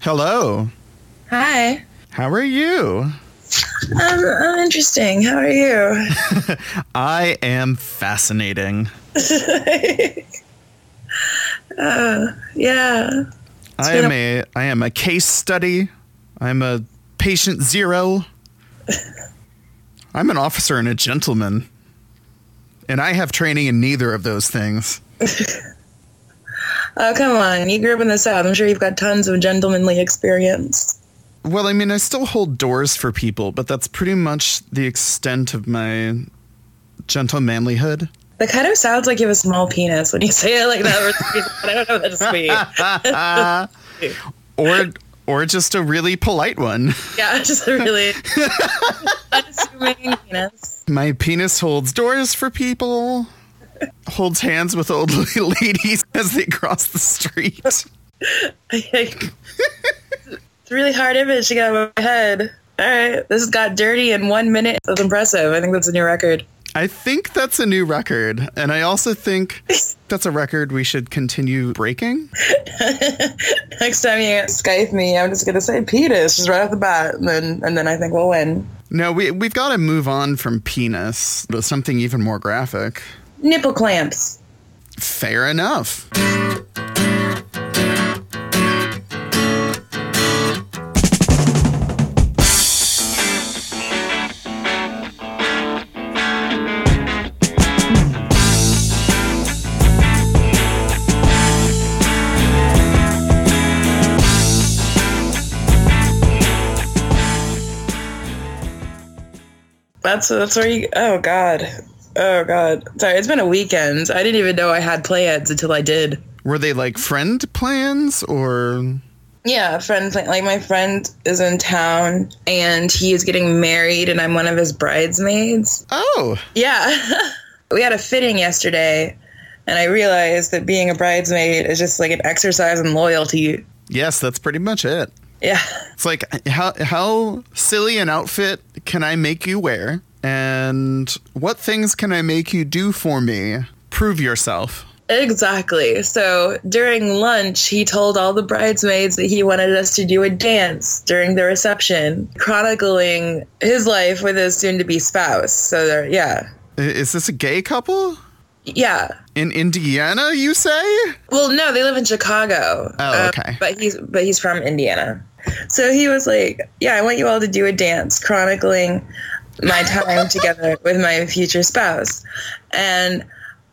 Hello. Hi. How are you? I'm, I'm interesting. How are you? I am fascinating. uh, yeah. I am a I am a case study. I'm a patient zero. I'm an officer and a gentleman. And I have training in neither of those things. Oh, come on. You grew up in the South. I'm sure you've got tons of gentlemanly experience. Well, I mean, I still hold doors for people, but that's pretty much the extent of my gentlemanlyhood. That kind of sounds like you have a small penis when you say it like that. I don't know that's sweet. or or just a really polite one. Yeah, just a really unassuming penis. My penis holds doors for people, holds hands with old ladies as they cross the street. it's a really hard image to get out of my head. All right, this got dirty in one minute. That's impressive. I think that's a new record. I think that's a new record. And I also think that's a record we should continue breaking. Next time you Skype me, I'm just gonna say penis just right off the bat, and then and then I think we'll win. No, we we've got to move on from penis to something even more graphic. Nipple clamps. Fair enough. That's that's where you. Oh God. Oh God. Sorry, it's been a weekend. I didn't even know I had plans until I did. Were they like friend plans or? Yeah, friend plan. Like my friend is in town and he is getting married, and I'm one of his bridesmaids. Oh. Yeah. we had a fitting yesterday, and I realized that being a bridesmaid is just like an exercise in loyalty. Yes, that's pretty much it. Yeah. It's like how how silly an outfit can I make you wear? And what things can I make you do for me? Prove yourself. Exactly. So during lunch, he told all the bridesmaids that he wanted us to do a dance during the reception, chronicling his life with his soon to be spouse. So, yeah. Is this a gay couple? Yeah. In Indiana, you say? Well, no, they live in Chicago. Oh, okay. Uh, but he's but he's from Indiana. So he was like, "Yeah, I want you all to do a dance chronicling my time together with my future spouse." And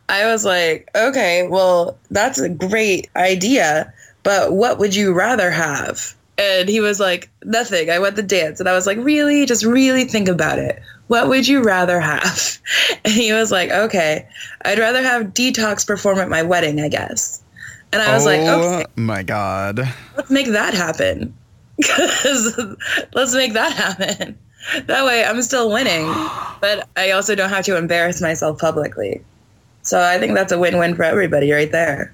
I was like, "Okay, well, that's a great idea, but what would you rather have?" And he was like, "Nothing. I want the dance." And I was like, "Really? Just really think about it. What would you rather have?" And he was like, "Okay, I'd rather have Detox perform at my wedding, I guess." And I was oh, like, "Okay, my god, let's make that happen." Because let's make that happen. That way I'm still winning, but I also don't have to embarrass myself publicly. So I think that's a win win for everybody right there.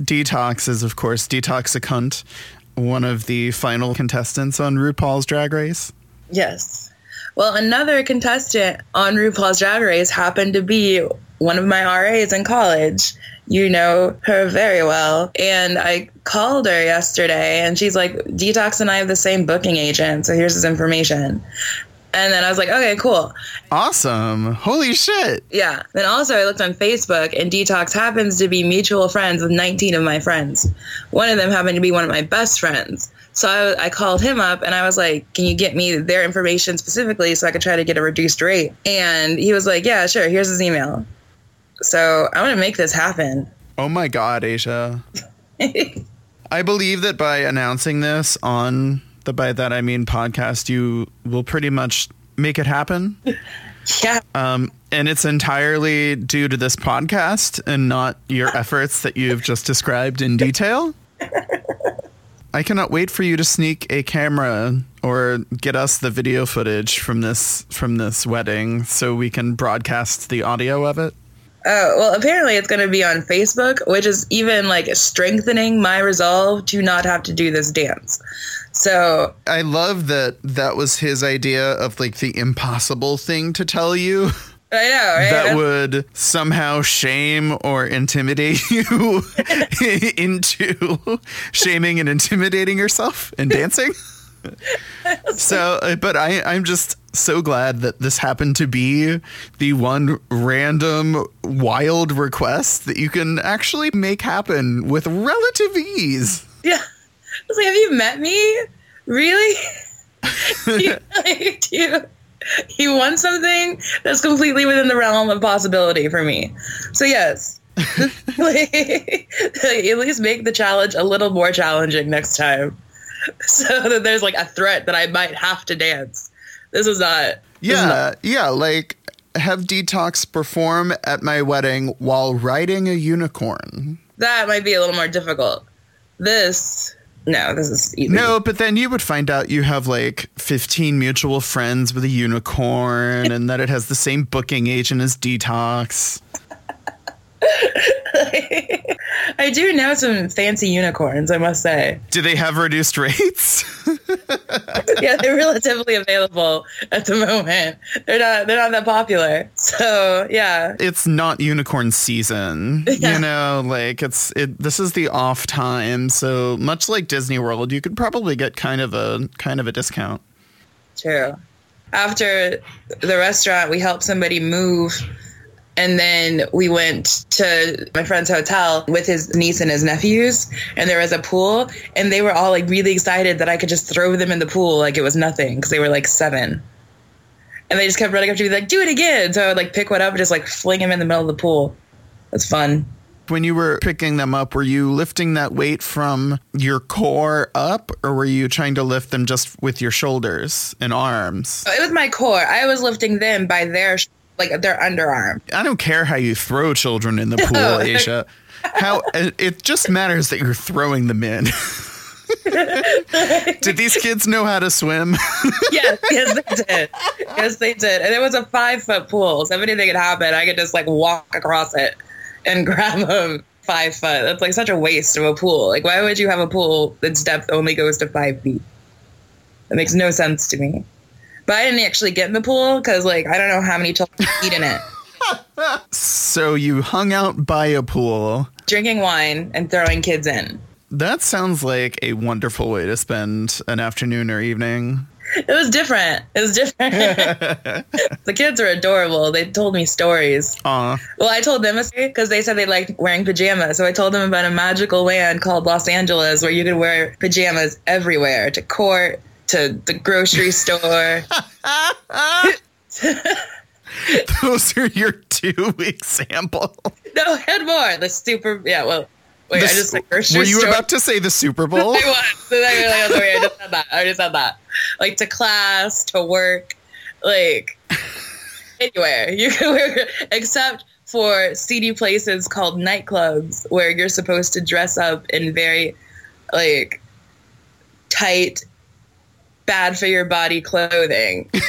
Detox is, of course, Detox Icunt, one of the final contestants on RuPaul's Drag Race. Yes. Well, another contestant on RuPaul's Drag Race happened to be one of my RAs in college. You know her very well. And I called her yesterday and she's like, Detox and I have the same booking agent. So here's his information. And then I was like, okay, cool. Awesome. Holy shit. Yeah. Then also, I looked on Facebook, and Detox happens to be mutual friends with 19 of my friends. One of them happened to be one of my best friends. So I, I, called him up and I was like, can you get me their information specifically so I could try to get a reduced rate? And he was like, yeah, sure. Here's his email. So I'm going to make this happen. Oh my God, Asia. I believe that by announcing this on the by that I mean podcast, you will pretty much make it happen. Yeah. Um, and it's entirely due to this podcast and not your efforts that you've just described in detail. I cannot wait for you to sneak a camera or get us the video footage from this from this wedding so we can broadcast the audio of it. Oh, well, apparently it's going to be on Facebook, which is even like strengthening my resolve to not have to do this dance. So I love that that was his idea of like the impossible thing to tell you. I know, right? that would somehow shame or intimidate you into shaming and intimidating yourself and dancing. so, uh, but I, I'm just so glad that this happened to be the one random wild request that you can actually make happen with relative ease. yeah. I was like, have you met me? Really? you, like, do you, you want something that's completely within the realm of possibility for me. So yes. like, at least make the challenge a little more challenging next time. So that there's like a threat that I might have to dance. This is not this is Yeah, not- yeah, like have Detox perform at my wedding while riding a unicorn. that might be a little more difficult. This no, this is easy. No, but then you would find out you have like 15 mutual friends with a unicorn and that it has the same booking agent as Detox. I do know some fancy unicorns, I must say. Do they have reduced rates? yeah, they're relatively available at the moment. They're not they're not that popular. So yeah. it's not unicorn season. Yeah. You know, like it's it this is the off time, so much like Disney World, you could probably get kind of a kind of a discount. True. After the restaurant, we helped somebody move. And then we went to my friend's hotel with his niece and his nephews, and there was a pool, and they were all like really excited that I could just throw them in the pool like it was nothing because they were like seven. And they just kept running up to me like, "Do it again!" So I would like pick one up and just like fling him in the middle of the pool. That's fun. When you were picking them up, were you lifting that weight from your core up or were you trying to lift them just with your shoulders and arms? It was my core. I was lifting them by their like their underarm. I don't care how you throw children in the pool, No. Asia. How it just matters that you're throwing them in. Did these kids know how to swim? yes, yes, they did. Yes, they did. And it was a five foot pool, so if anything could happen, I could just like walk across it and grab them five foot. That's like such a waste of a pool. Like, why would you have a pool that's depth only goes to five feet? That makes no sense to me. But I didn't actually get in the pool because, like, I don't know how many children eat in it. so you hung out by a pool. Drinking wine and throwing kids in. That sounds like a wonderful way to spend an afternoon or evening. It was different. It was different. the kids were adorable. They told me stories. Aw. Well, I told them a story because they said they liked wearing pajamas. So I told them about a magical land called Los Angeles where you could wear pajamas everywhere to court, to the grocery store. Those are your two examples. no, had more. The super, yeah, well, wait, The I just like grocery Were you store. about to say the Super Bowl? I was. So then I, was like, oh, wait, I just said that. I just said that. Like to class, to work, like anywhere you can wear, except for seedy places called nightclubs where you're supposed to dress up in very like tight, bad for your body clothing.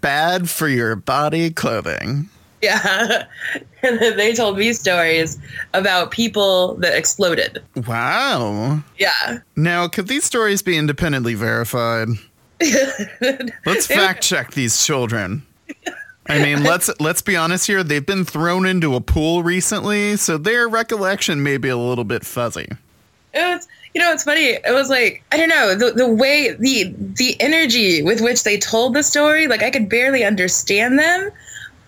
Bad for your body clothing. Yeah. And then they told me stories about people that exploded. Wow. Yeah. Now, could these stories be independently verified? Let's fact check these children. I mean, let's let's be honest here. They've been thrown into a pool recently, so their recollection may be a little bit fuzzy. it was you know it's funny. It was like i don't know the, the way the the energy with which they told the story like i could barely understand them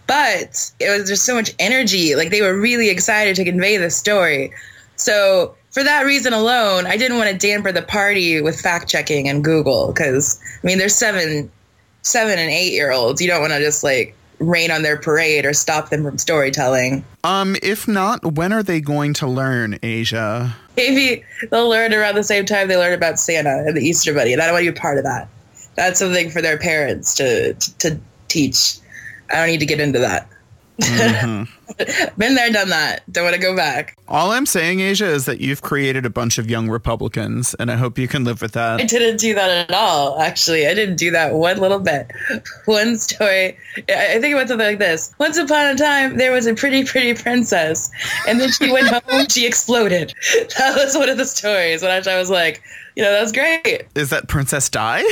but it was just so much energy. Like they were really excited to convey the story. So for that reason alone i didn't want to damper the party with fact checking and google because i mean there's seven seven and eight year olds you don't want to just like rain on their parade or stop them from storytelling. Um, if not, when are they going to learn, Asia? Maybe they'll learn around the same time they learn about Santa and the Easter Bunny, and I don't want to be part of that. That's something for their parents to to, to teach. I don't need to get into that. Mm-hmm. Been there, done that. Don't want to go back. All I'm saying, Asia, is that you've created a bunch of young Republicans, and I hope you can live with that. I didn't do that at all. Actually, I didn't do that one little bit. One story. I think it went something like this: Once upon a time, there was a pretty, pretty princess, and then she went home. She exploded. That was one of the stories. When I was like, you know, that's great. Is that Princess Di?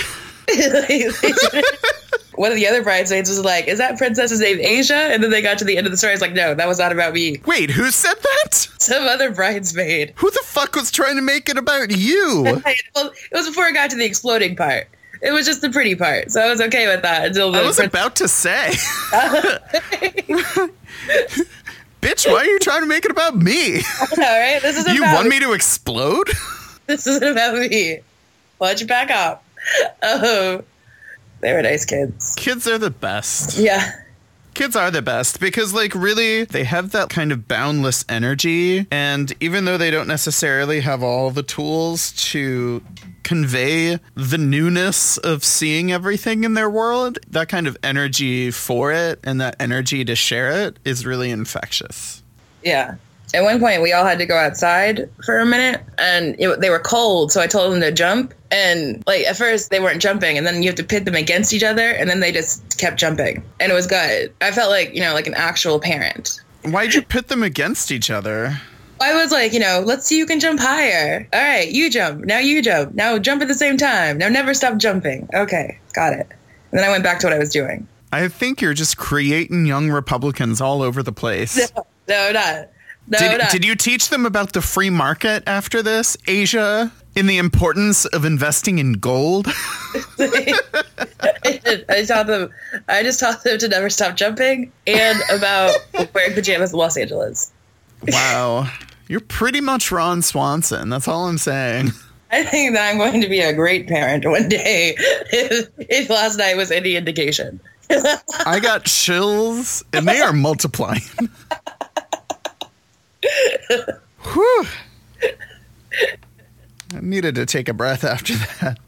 One of the other bridesmaids was like, "Is that princess's name Asia?" And then they got to the end of the story. I was like, "No, that was not about me. Wait, who said that? Some other bridesmaid." Who the fuck was trying to make it about you? well, it was before I got to the exploding part. It was just the pretty part, so I was okay with that until I was prin- about to say. Bitch, why are you trying to make it about me? All right, this is You want me to explode? This isn't about me. Why don't you back up. Oh, they were nice kids. Kids are the best. Yeah, Kids are the best because, like, really, they have that kind of boundless energy. And even though they don't necessarily have all the tools to convey the newness of seeing everything in their world, that kind of energy for it and that energy to share it is really infectious. yeah. At one point, we all had to go outside for a minute, and it, they were cold. So I told them to jump, and like at first they weren't jumping, and then you have to pit them against each other, and then they just kept jumping, and it was good. I felt like you know, like an actual parent. Why'd you pit them against each other? I was like, you know, let's see who can jump higher. All right, you jump. Now you jump. Now jump at the same time. Now never stop jumping. Okay, got it. And then I went back to what I was doing. I think you're just creating young Republicans all over the place. No, not. No, Did, did you teach them about the free market after this, Asia, in the importance of investing in gold? I. I taught them. I just taught them to never stop jumping and about wearing pajamas in Los Angeles. wow. You're pretty much Ron Swanson. That's all I'm saying. I think that I'm going to be a great parent one day. If, if last night was any indication. I got chills, and they are multiplying. Whew. I needed to take a breath after that.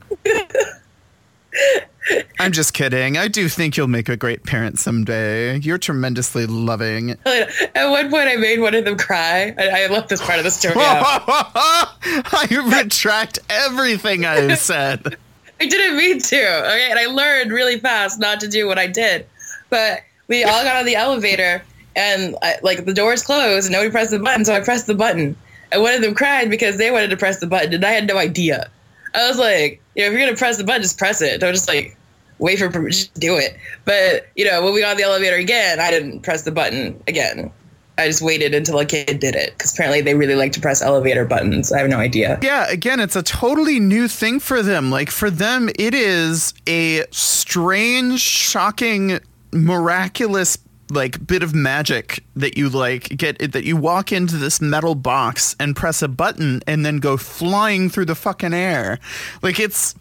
I'm just kidding. I do think you'll make a great parent someday. You're tremendously loving. At one point, I made one of them cry. I, I left this part of the story out. I retract everything I said. I didn't mean to. Okay, and I learned really fast not to do what I did. But we all got on the elevator, and I, like the doors closed, and nobody pressed the button. So I pressed the button, and one of them cried because they wanted to press the button, and I had no idea. I was like, you know, if you're gonna press the button, just press it. Don't just like wait for. Just do it. But you know, when we got on the elevator again, I didn't press the button again. I just waited until a kid did it because apparently they really like to press elevator buttons. I have no idea. Yeah, again, it's a totally new thing for them. Like, for them, it is a strange, shocking, miraculous like bit of magic that you like get that you walk into this metal box and press a button and then go flying through the fucking air. Like it's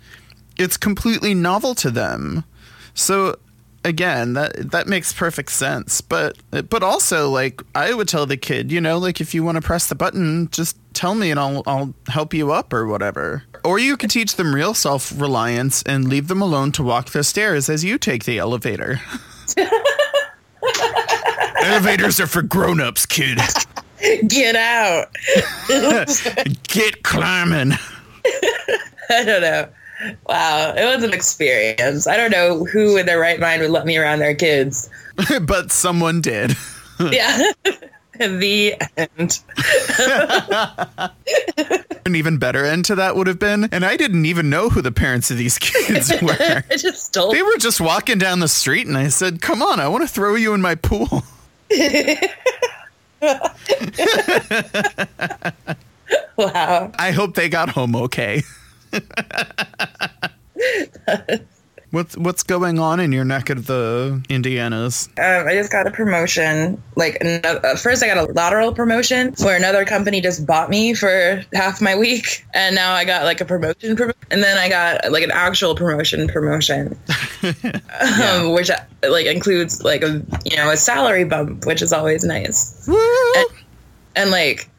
it's completely novel to them. So again that that makes perfect sense. But but also like i would tell the kid you know like if you want to press the button just tell me and i'll i'll help you up or whatever. Or you could teach them real self-reliance and leave them alone to walk the stairs as you take the elevator elevators are for grown-ups kid Get out. get climbing I don't know. Wow, it was an experience. I don't know who in their right mind would let me around their kids. but someone did Yeah. the end. an even better end to that would have been and i didn't even know who the parents of these kids were I just stole. They were just walking down the street, and I said, "Come on, I want to throw you in my pool." Wow. I hope they got home okay. what's what's going on in your neck of the Indianas? Um, I just got a promotion. Like, another, uh, first I got a lateral promotion where another company just bought me for half my week, and now I got like a promotion, prom- and then I got like an actual promotion promotion, um, which uh, like includes like a you know a salary bump, which is always nice. Woo! and like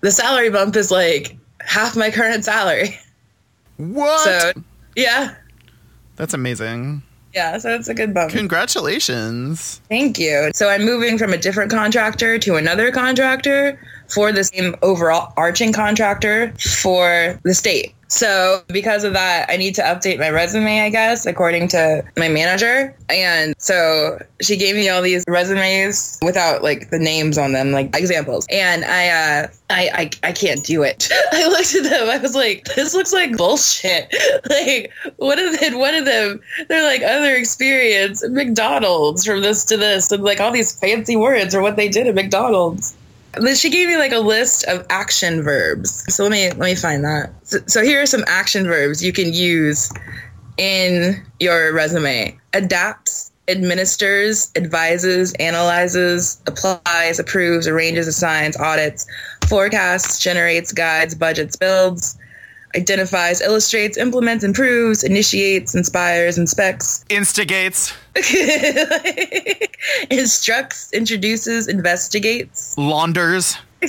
the salary bump is like half my current salary. What? So yeah, That's amazing. yeah. So it's a good bump. Congratulations. Thank you. So I'm moving from a different contractor to another contractor for the same overall arching contractor for the state. So because of that, I need to update my resume, I guess, according to my manager. And so she gave me all these resumes without like the names on them, like examples. And I, uh, I, I, I can't do it. I looked at them. I was like, this looks like bullshit. like, what are they, one of them? They're like other experience, McDonald's from this to this, and like all these fancy words are what they did at McDonald's. She gave me like a list of action verbs. So let me let me find that. So, so here are some action verbs you can use in your resume. Adapts, administers, advises, analyzes, applies, approves, arranges, assigns, audits, forecasts, generates, guides, budgets, builds, identifies, illustrates, implements, improves, initiates, inspires, inspects, Instigates, instructs, introduces, investigates, launders,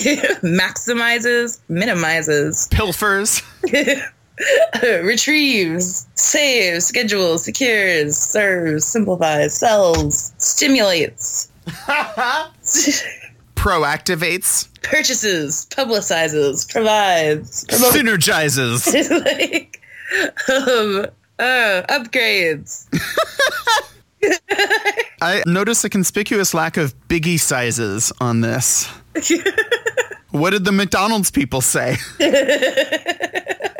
maximizes, minimizes, pilfers, retrieves, saves, schedules, secures, serves, simplifies, sells, stimulates, proactivates, purchases, publicizes, provides, promotes, synergizes. like, um, uh, upgrades. I notice a conspicuous lack of biggie sizes on this. what did the McDonald's people say? I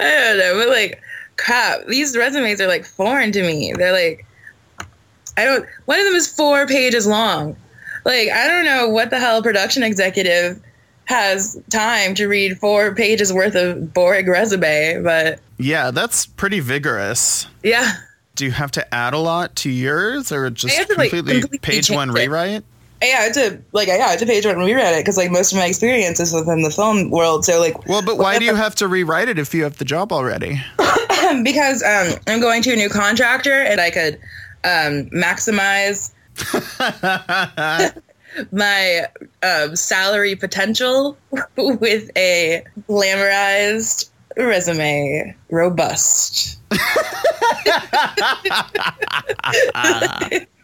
don't know, but like, crap, these resumes are like foreign to me. They're like, I don't, one of them is four pages long. Like, I don't know what the hell a production executive has time to read four pages worth of boring resume, but Yeah, that's pretty vigorous. yeah. Do you have to add a lot to yours or just to, like, completely, completely page one change it. rewrite? Yeah, it's a like yeah, I had to page one rewrite it because like most of my experience is within the film world. So like, Well, but why do you have to rewrite it if you have the job already? because um, I'm going to a new contractor and I could um, maximize my um, salary potential with a glamorized resume, robust.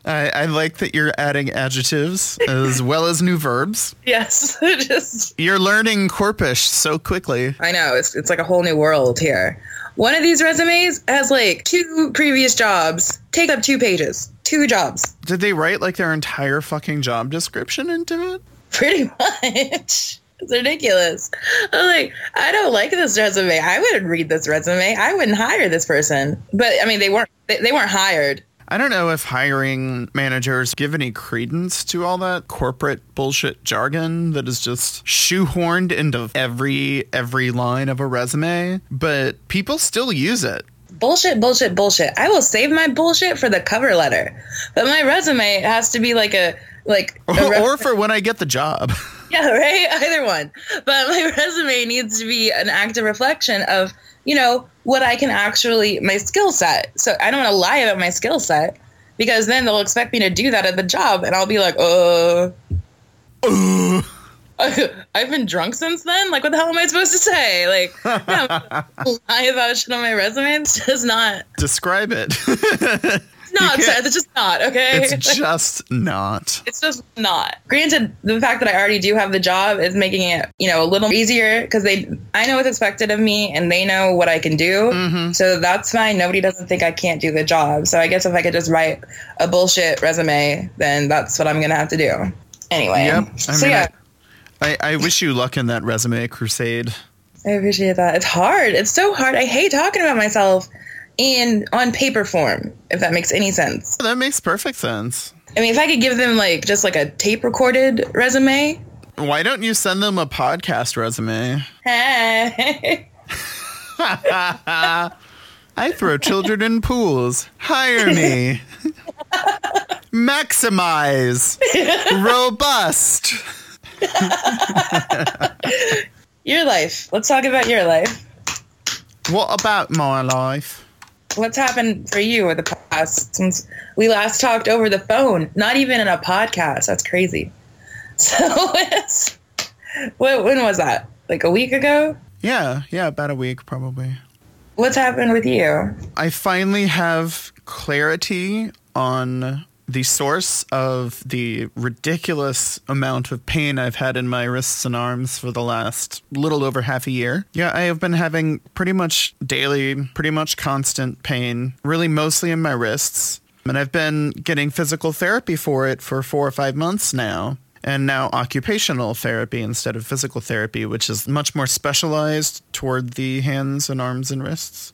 I, I like that you're adding adjectives as well as new verbs. Yes, just You're learning Corpish so quickly. I know it's it's like a whole new world here. One of these resumes has like two previous jobs, take up two pages, two jobs, Did they write like their entire fucking job description into it? pretty much. It's ridiculous. I'm like, I don't like this resume. I wouldn't read this resume. I wouldn't hire this person. But I mean, they weren't. They, they weren't hired. I don't know if hiring managers give any credence to all that corporate bullshit jargon that is just shoehorned into every every line of a resume, but people still use it. Bullshit, bullshit, bullshit. I will save my bullshit for the cover letter, but my resume has to be like a like a Or, or for when I get the job. Yeah, right? Either one. But my resume needs to be an active reflection of, you know, what I can actually, my skill set. So I don't want to lie about my skill set because then they'll expect me to do that at the job and I'll be like, uh. I've been drunk since then. Like, what the hell am I supposed to say? Like, yeah, lie about shit on my resume. It's just not, Describe it. It's not, it's just not, okay? it's just not. it's just not. Granted, the fact that I already do have the job is making it, you know, a little easier because they, I know what's expected of me and they know what I can do. Mm-hmm. So that's fine. Nobody doesn't think I can't do the job. So I guess if I could just write a bullshit resume, then that's what I'm gonna have to do. Anyway, Yep. I so mean, yeah, I, I wish you luck in that resume crusade. I appreciate that. It's hard. It's so hard. I hate talking about myself in on paper form. If that makes any sense. Oh, that makes perfect sense. I mean, if I could give them like just like a tape recorded resume. Why don't you send them a podcast resume? Hey. I throw children in pools. Hire me. Maximize. Robust. your life. Let's talk about your life. What about my life? What's happened for you over the past since we last talked over the phone? Not even in a podcast. That's crazy. So, what, when was that? Like a week ago? Yeah, yeah, about a week probably. What's happened with you? I finally have clarity on the source of the ridiculous amount of pain I've had in my wrists and arms for the last little over half a year. Yeah, I have been having pretty much daily, pretty much constant pain, really mostly in my wrists. And I've been getting physical therapy for it for four or five months now. And now occupational therapy instead of physical therapy, which is much more specialized toward the hands and arms and wrists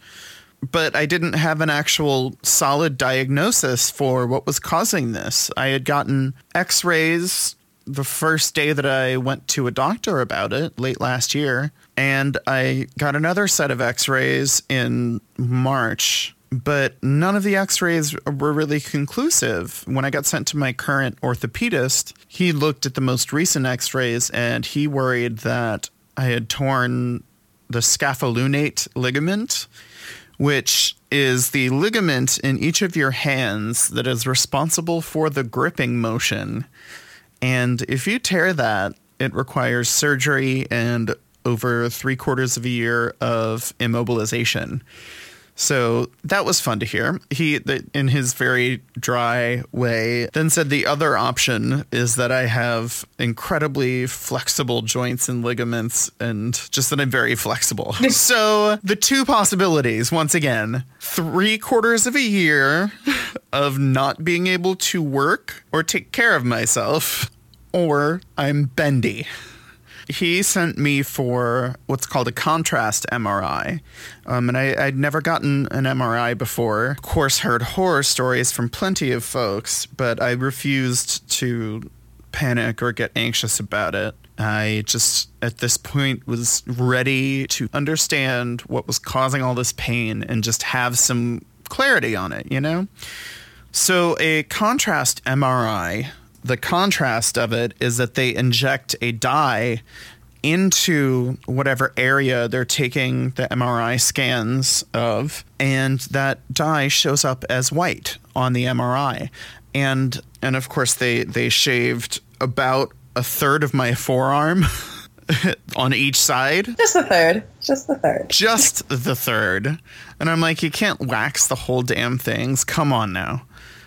but I didn't have an actual solid diagnosis for what was causing this. I had gotten x rays the first day that I went to a doctor about it late last year, and I got another set of x rays in March. But none of the x rays were really conclusive. When I got sent to my current orthopedist, he looked at the most recent x rays and he worried that I had torn the scapholunate ligament which is the ligament in each of your hands that is responsible for the gripping motion. And if you tear that, it requires surgery and over three quarters of a year of immobilization. So that was fun to hear. He, in his very dry way, then said the other option is that I have incredibly flexible joints and ligaments, and just that I'm very flexible. so the two possibilities, once again, three quarters of a year of not being able to work or take care of myself, or I'm bendy he sent me for what's called a contrast MRI. Um, and I, would never gotten an MRI before. Of course, heard horror stories from plenty of folks, but I refused to panic or get anxious about it. I just, at this point, was ready to understand what was causing all this pain and just have some clarity on it, you know? So, a contrast MRI the contrast of it is that they inject a dye into whatever area they're taking the MRI scans of, and that dye shows up as white on the MRI. And and of course they they shaved about a third of my forearm on each side. Just the third. Just the third. Just the third. And I'm like, you can't wax the whole damn things. Come on now.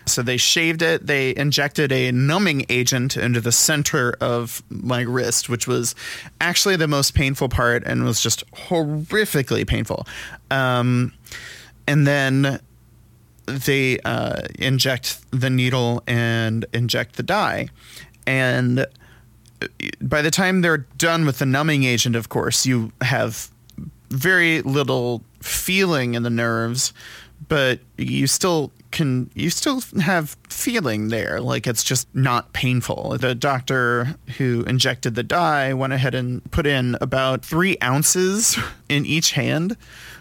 So they shaved it. They injected a numbing agent into the center of my wrist, which was actually the most painful part and was just horrifically painful. Um, and then they uh, inject the needle and inject the dye. And by the time they're done with the numbing agent, of course, you have very little feeling in the nerves, but you still can you still have feeling there like it's just not painful. The doctor who injected the dye went ahead and put in about three ounces in each hand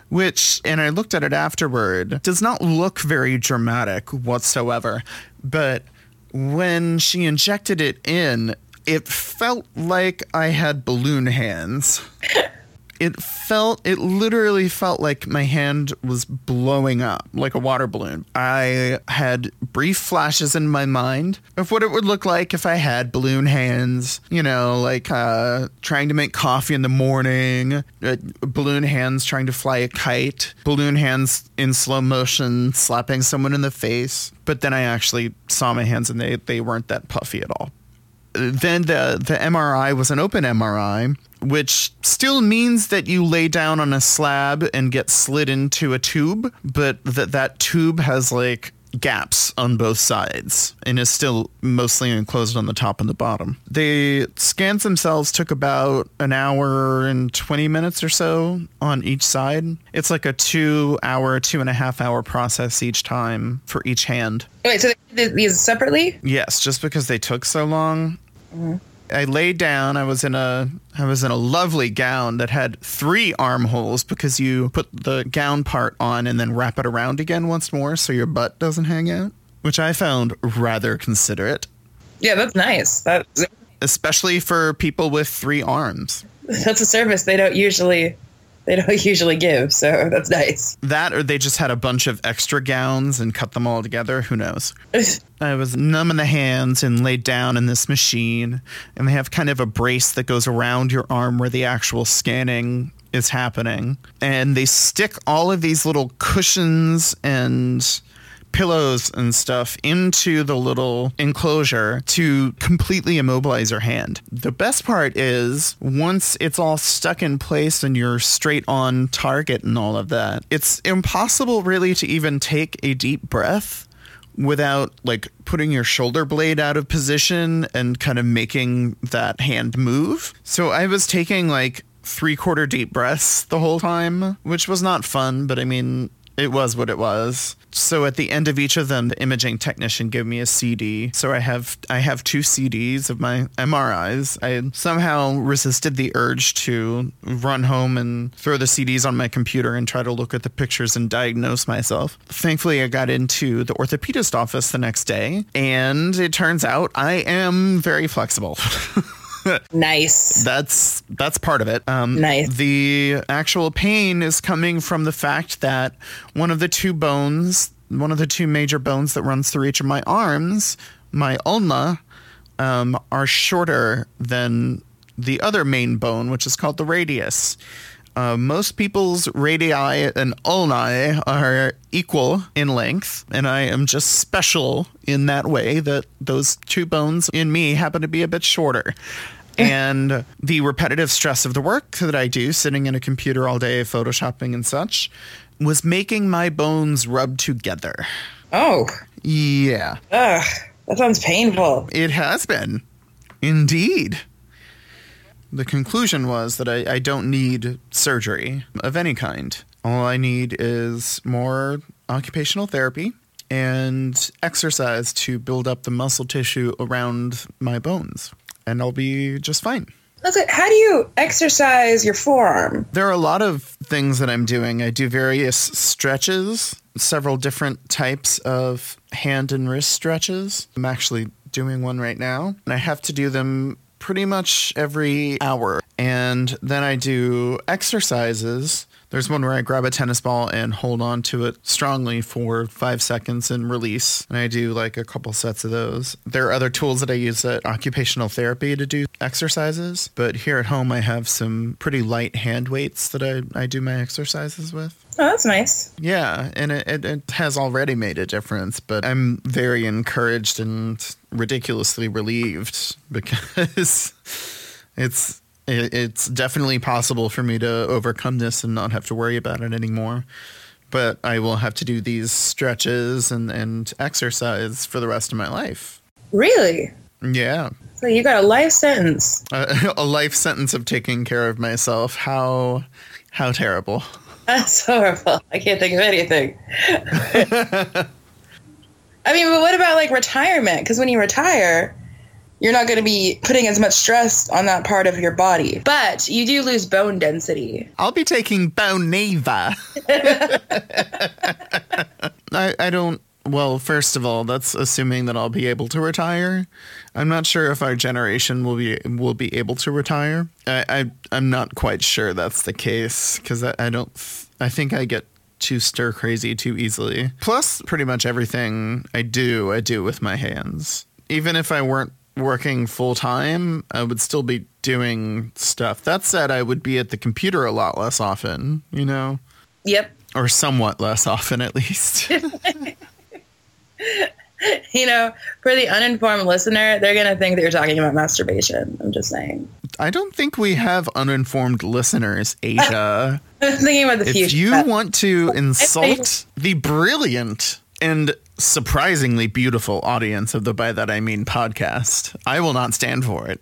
which and i looked at it afterward does not look very dramatic whatsoever. But when she injected it in it felt like i had balloon hands it felt it literally felt like my hand was blowing up like a water balloon. I had brief flashes in my mind of what it would look like if i had balloon hands you know like uh, trying to make coffee in the morning uh, balloon hands trying to fly a kite balloon hands in slow motion slapping someone in the face. But then i actually saw my hands and they, they weren't that puffy at all. Then the the MRI was an open MRI, which still means that you lay down on a slab and get slid into a tube, but that that tube has like gaps on both sides and is still mostly enclosed on the top and the bottom. The scans themselves took about an hour and 20 minutes or so on each side. It's like a two hour, two and a half hour process each time for each hand. Wait, so they did these separately? Yes, just because they took so long. Mm-hmm. I laid down. I was in a I was in a lovely gown that had three armholes because you put the gown part on and then wrap it around again once more so your butt doesn't hang out, which I found rather considerate. Yeah, that's nice. That's especially for people with three arms. That's a service they don't usually they don't usually give, so that's nice. That or they just had a bunch of extra gowns and cut them all together. Who knows? I was numb in the hands and laid down in this machine, and they have kind of a brace that goes around your arm where the actual scanning is happening. And they stick all of these little cushions and pillows and stuff into the little enclosure to completely immobilize your hand. The best part is once it's all stuck in place and you're straight on target and all of that, it's impossible really to even take a deep breath without like putting your shoulder blade out of position and kind of making that hand move. So I was taking like three quarter deep breaths the whole time, which was not fun, but I mean, it was what it was. So at the end of each of them, the imaging technician gave me a CD. So I have I have two CDs of my MRIs. I somehow resisted the urge to run home and throw the CDs on my computer and try to look at the pictures and diagnose myself. Thankfully, I got into the orthopedist office the next day, and it turns out I am very flexible. nice. That's that's part of it. Um, Nice. The actual pain is coming from the fact that one of the two bones, one of the two major bones that runs through each of my arms, my ulna, um, are shorter than the other main bone, which is called the radius. Uh, most people's radii and ulnae are equal in length, and I am just special in that way that those two bones in me happen to be a bit shorter. and the repetitive stress of the work that I do, sitting in a computer all day, photoshopping and such, was making my bones rub together. Oh, Yeah, ugh, that sounds painful. it has been. Indeed. The conclusion was that I, I don't need surgery of any kind. All I need is more occupational therapy and exercise to build up the muscle tissue around my bones. And I'll be just fine. That's it. How do you exercise your forearm? There are a lot of things that I'm doing. I do various stretches, several different types of hand and wrist stretches. I'm actually doing one right now, and I have to do them pretty much every hour. And then I do exercises. There's one where I grab a tennis ball and hold on to it strongly for five seconds and release. And I do like a couple sets of those. There are other tools that I use at occupational therapy to do exercises. But here at home, I have some pretty light hand weights that I, I do my exercises with. Oh, that's nice. Yeah, and it, it, it has already made a difference, but I'm very encouraged and ridiculously relieved because it's it, it's definitely possible for me to overcome this and not have to worry about it anymore. But I will have to do these stretches and, and exercise for the rest of my life. Really? Yeah, So you got a life sentence. a, a life sentence of taking care of myself. How how terrible. That's horrible. I can't think of anything. I mean, but what about like retirement? Because when you retire, you're not going to be putting as much stress on that part of your body. But you do lose bone density. I'll be taking Boniva. I, I don't. Well, first of all, that's assuming that I'll be able to retire. I'm not sure if our generation will be will be able to retire. I, I I'm not quite sure that's the case because I, I don't. I think I get too stir crazy too easily. Plus, pretty much everything I do, I do with my hands. Even if I weren't working full time, I would still be doing stuff. That said, I would be at the computer a lot less often, you know, Yep. or somewhat less often at least. You know, for the uninformed listener, they're going to think that you're talking about masturbation. I'm just saying. I don't think we have uninformed listeners, Asia. I'm thinking about the if future. If you want to insult the brilliant and surprisingly beautiful audience of the By That I Mean podcast, I will not stand for it.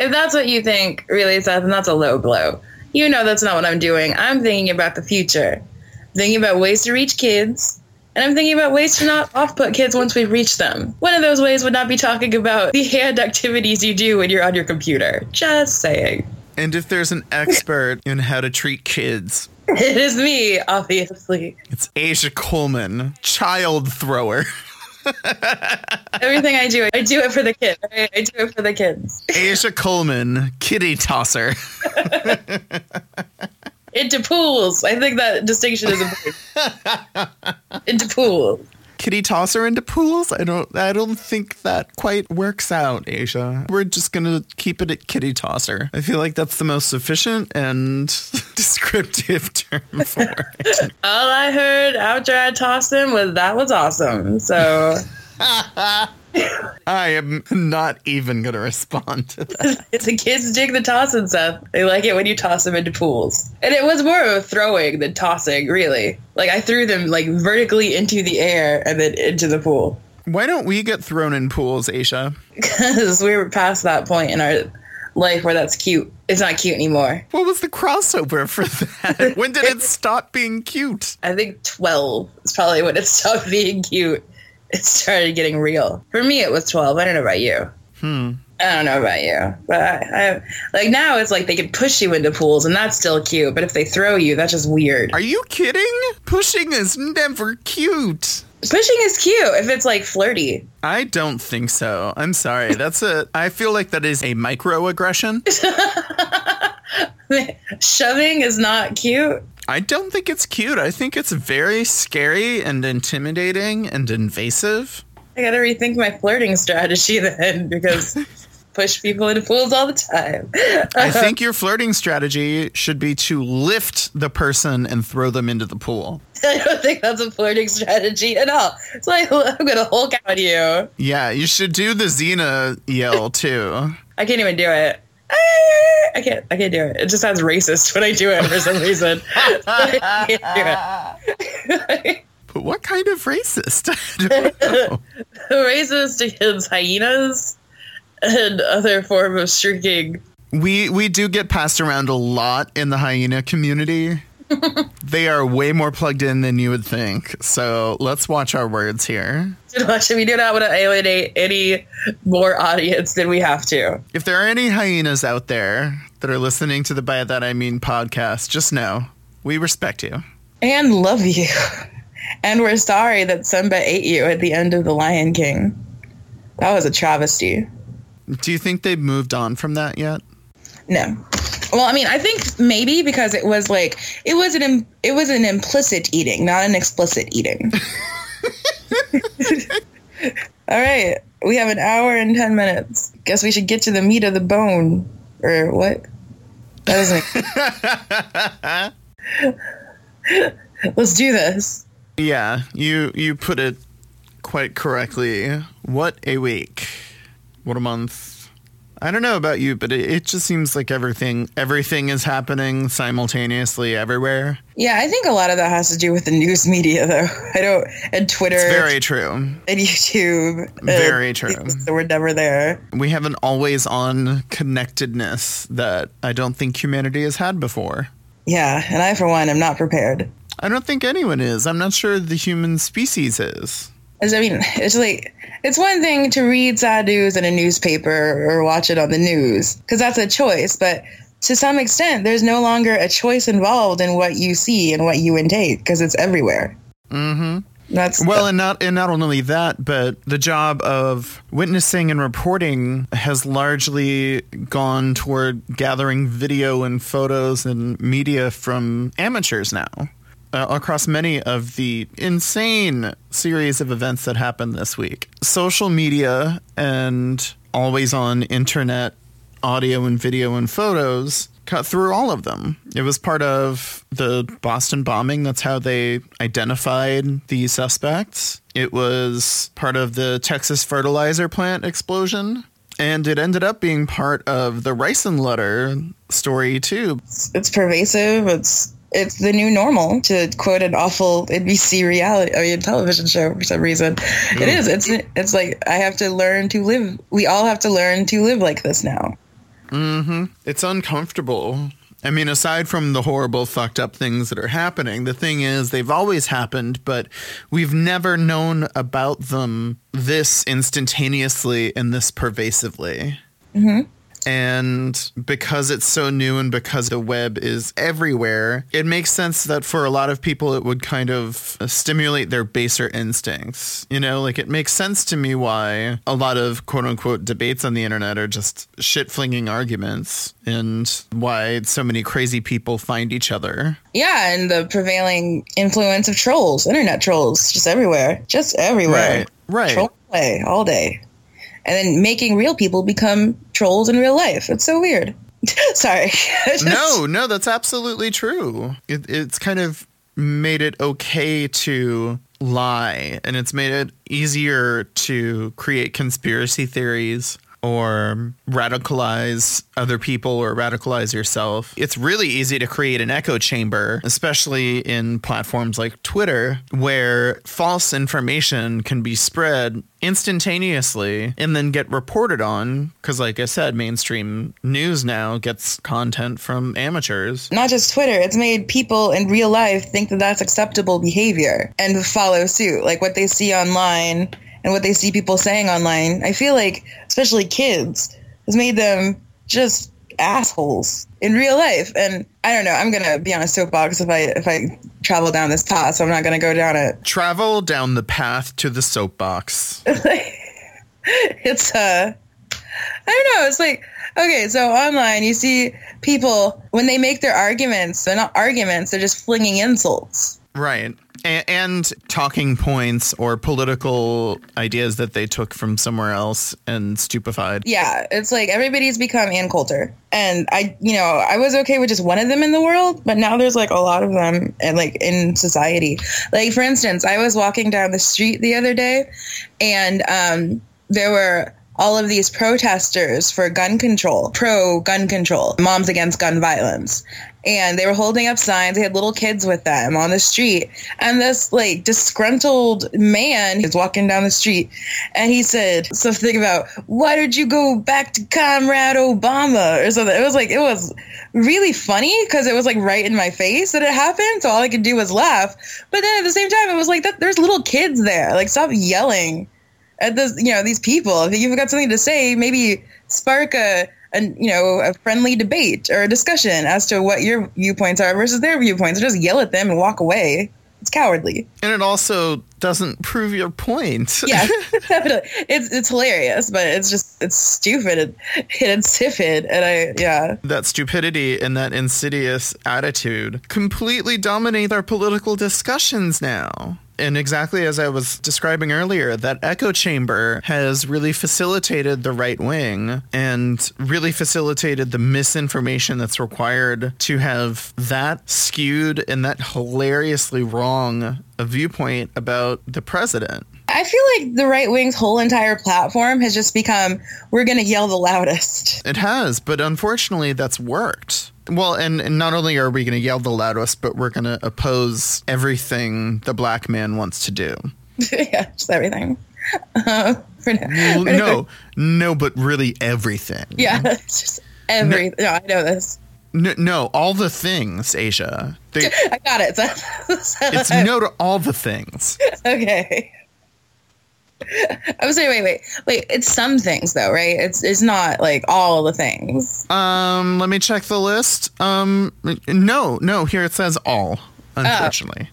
if that's what you think, really, Seth, then that's a low blow. You know that's not what I'm doing. I'm thinking about the future. I'm thinking about ways to reach kids. And I'm thinking about ways to not off put kids once we've reached them. One of those ways would not be talking about the hand activities you do when you're on your computer. Just saying. And if there's an expert in how to treat kids, It is me, obviously. it's Asia Coleman, child thrower. Everything I do, I do it for the kids. Right? I do it for the kids. Asia Coleman, kiddie tosser. Into pools. I think that distinction is important. Into pools. Kiddie tosser into pools? I don't I don't think that quite works out, Asia. We're just gonna keep it at kiddie tosser. I feel like that's the most efficient and descriptive term for it. All I heard after I tossed him was that was awesome. So I am not even going to respond to that. it's the kids dig the tossing stuff. They like it when you toss them into pools. And it was more of a throwing than tossing, really. Like I threw them like vertically into the air and then into the pool. Why don't we get thrown in pools, Asia? Because we were past that point in our life where that's cute. It's not cute anymore. What was the crossover for that? when did it stop being cute? I think 12 is probably when it stopped being cute. It started getting real. For me, it was 12. I don't know about you. Hmm. I don't know about you, but I, I like now it's like they can push you into pools and that's still cute. But if they throw you, that's just weird. Are you kidding? Pushing is never cute. Pushing is cute if it's like flirty. I don't think so. I'm sorry. That's a. I feel like that is a microaggression. Shoving is not cute. I don't think it's cute. I think it's very scary and intimidating and invasive. I gotta rethink my flirting strategy then because push people into pools all the time. I think your flirting strategy should be to lift the person and throw them into the pool. I don't think that's a flirting strategy at all. It's like I'm gonna Hulk out you. Yeah, you should do the Xena yell too. I can't even do it. Eh, I can't. I can't do it. It just sounds racist when I do it for some reason. I can't do it. But what kind of racist? I racist against hyenas and other form of shrieking. We we do get passed around a lot in the hyena community. They are way more plugged in than you would think. So let's watch our words here. We do not want to alienate any more audience than we have to. If there are any hyenas out there that are listening to the By That I Mean podcast, just know we respect you. And love you. And we're sorry that Simba ate you at the end of The Lion King. That was a travesty. Do you think they've moved on from that yet? No. Well, I mean, I think maybe because it was like it was an it was an implicit eating, not an explicit eating. All right, we have an hour and ten minutes. Guess we should get to the meat of the bone, or what? That doesn't. Let's do this. Yeah, you you put it quite correctly. What a week. What a month. I don't know about you, but it, it just seems like everything everything is happening simultaneously everywhere. Yeah, I think a lot of that has to do with the news media, though. I don't and Twitter, It's very true. and YouTube. and Very true. So we're never there. We have an always on connectedness that I don't think humanity has had before. Yeah, and I, for one, am not prepared. I don't think anyone is. I'm not sure the human species is. As I mean, it's like it's one thing to read sad news in a newspaper or watch it on the news because that's a choice, but to some extent, there's no longer a choice involved in what you see and what you intake because it's everywhere. Mm-hmm. That's Well, and not and not only that, but the job of witnessing and reporting has largely gone toward gathering video and photos and media from amateurs now. Uh, across many of the insane series of events that happened this week. Social media and always on internet audio and video and photos cut through all of them. It was part of the Boston bombing. That's how they identified the suspects. It was part of the Texas fertilizer plant explosion. And it ended up being part of the Ricin letter story, too. it's pervasive. It's it's the new normal to quote an awful NBC reality I mean television show for some reason. It mm. is. It's it's like I have to learn to live. We all have to learn to live like this now. Mm-hmm. It's uncomfortable. I mean, aside from the horrible, fucked up things that are happening, the thing is, they've always happened, but we've never known about them this instantaneously and this pervasively. Mm-hmm. And because it's so new and because the web is everywhere, it makes sense that for a lot of people it would kind of stimulate their baser instincts. You know, like it makes sense to me why a lot of quote unquote debates on the internet are just shit flinging arguments and why so many crazy people find each other. Yeah, and the prevailing influence of trolls, internet trolls, just everywhere, just everywhere. Right. Right. Troll play all day, and then making real people become trolls in real life. It's so weird. Sorry. Just- no, no, that's absolutely true. It, it's kind of made it okay to lie, and it's made it easier to create conspiracy theories or radicalize other people or radicalize yourself. It's really easy to create an echo chamber, especially in platforms like Twitter, where false information can be spread instantaneously and then get reported on. Because, like I said, mainstream news now gets content from amateurs. Not just Twitter, it's made people in real life think that that's acceptable behavior and follow suit. Like what they see online and what they see people saying online. I feel like, especially kids, has made them just assholes in real life. And I don't know. I'm gonna be on a soapbox if I if I travel down this path, so I'm not gonna go down it. Travel down the path to the soapbox. it's uh I don't know, it's like okay, so online you see people when they make their arguments, they're not arguments, they're just flinging insults. Right. A- and talking points or political ideas that they took from somewhere else and stupefied. Yeah, it's like everybody's become Ann Coulter. And I, you know, I was okay with just one of them in the world, but now there's like a lot of them and like in society. Like for instance, I was walking down the street the other day and um there were all of these protesters for gun control, pro gun control, moms against gun violence. And they were holding up signs. They had little kids with them on the street. And this like disgruntled man is walking down the street and he said something about, why did you go back to Comrade Obama or something? It was like, it was really funny because it was like right in my face that it happened. So all I could do was laugh. But then at the same time, it was like, that, there's little kids there. Like, stop yelling at this, you know, these people. If you've got something to say, maybe spark a, a, you know, a friendly debate or a discussion as to what your viewpoints are versus their viewpoints. Or just yell at them and walk away. It's cowardly. And it also doesn't prove your point. Yeah. It's it's hilarious, but it's just it's stupid and, and insipid. And I yeah. that stupidity and that insidious attitude completely dominate our political discussions now. And exactly as I was describing earlier, that echo chamber has really facilitated the right wing and really facilitated the misinformation that's required to have that skewed and that hilariously wrong a viewpoint about the president. I feel like the right wing's whole entire platform has just become we're going to yell the loudest. It has, but unfortunately, that's worked. Well, and, and not only are we going to yell the loudest, but we're going to oppose everything the black man wants to do. yeah, just everything. Uh, for for no, no, but really everything. Yeah, just every. No, I know this. No, no, all the things, Asia. They, I got it. it's no to all the things. okay. I was saying, wait, wait, wait. It's some things though, right? It's it's not like all the things. Um, let me check the list. Um, no, no, here it says all, unfortunately.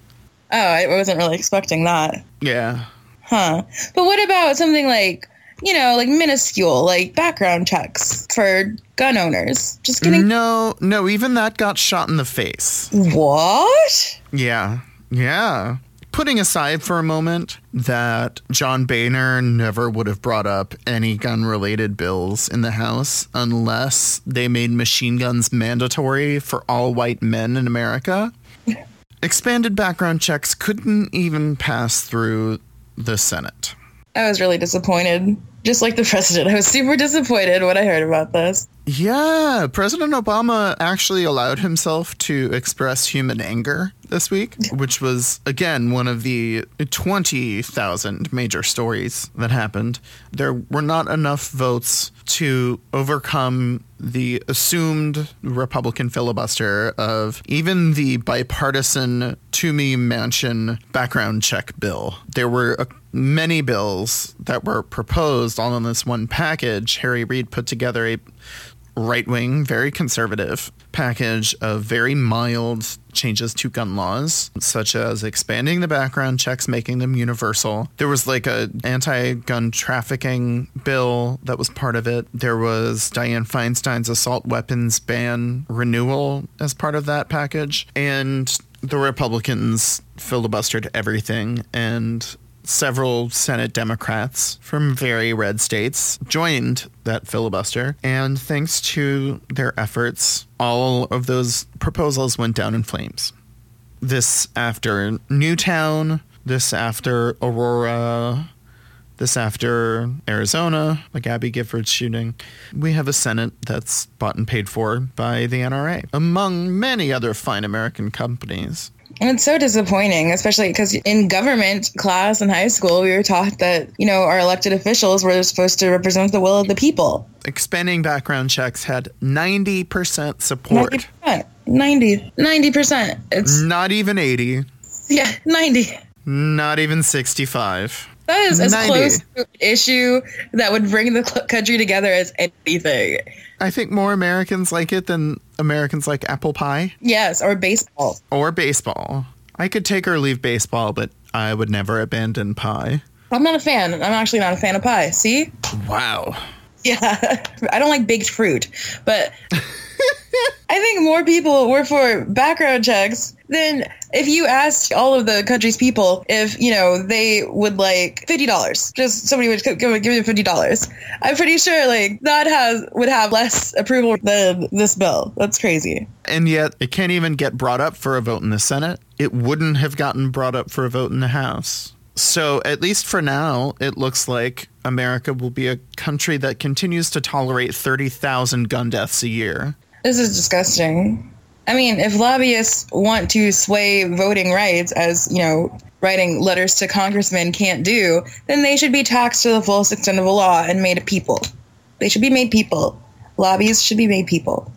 Oh, I wasn't really expecting that. Yeah. Huh. But what about something like, you know, like minuscule, like background checks for gun owners? Just kidding. No, no, even that got shot in the face. What? Yeah. Yeah. Putting aside for a moment that John Boehner never would have brought up any gun related bills in the House unless they made machine guns mandatory for all white men in America, expanded background checks couldn't even pass through the Senate. I was really disappointed. Just like the president, I was super disappointed when I heard about this. Yeah, President Obama actually allowed himself to express human anger this week, which was, again, one of the 20,000 major stories that happened. There were not enough votes to overcome the assumed Republican filibuster of even the bipartisan Toomey Manchin background check bill. There were uh, many bills that were proposed all in this one package. Harry Reid put together a right wing, very conservative package of very mild changes to gun laws, such as expanding the background checks, making them universal. There was like a anti-gun trafficking bill that was part of it. There was Dianne Feinstein's assault weapons ban renewal as part of that package, and the Republicans filibustered everything and several Senate Democrats from very red states joined that filibuster. And thanks to their efforts, all of those proposals went down in flames. This after Newtown, this after Aurora, this after Arizona, like Abby Giffords shooting. We have a Senate that's bought and paid for by the NRA, among many other fine American companies. And it's so disappointing, especially because in government class in high school, we were taught that, you know, our elected officials were supposed to represent the will of the people. Expanding background checks had 90% support. 90%. 90. 90%. It's Not even 80. Yeah, 90. Not even 65. That is as 90. close to an issue that would bring the country together as anything. I think more Americans like it than Americans like apple pie Yes, or baseball. or baseball. I could take or leave baseball, but I would never abandon pie. I'm not a fan. I'm actually not a fan of pie. See? Wow. Yeah. I don't like baked fruit, but I think more people were for background checks than if you asked all of the country's people if, you know, they would like $50. Just somebody would give, me $50. I'm pretty sure like that has would have less approval than this bill. That's crazy. And yet, it can't even get brought up for a vote in the Senate. It wouldn't have gotten brought up for a vote in the House. So, at least for now, it looks like America will be a country that continues to tolerate 30,000 gun deaths a year. This is disgusting. I mean, if lobbyists want to sway voting rights, as you know, writing letters to congressmen can't do, then they should be taxed to the fullest extent of the law and made a people. They should be made people. Lobbyists should be made people.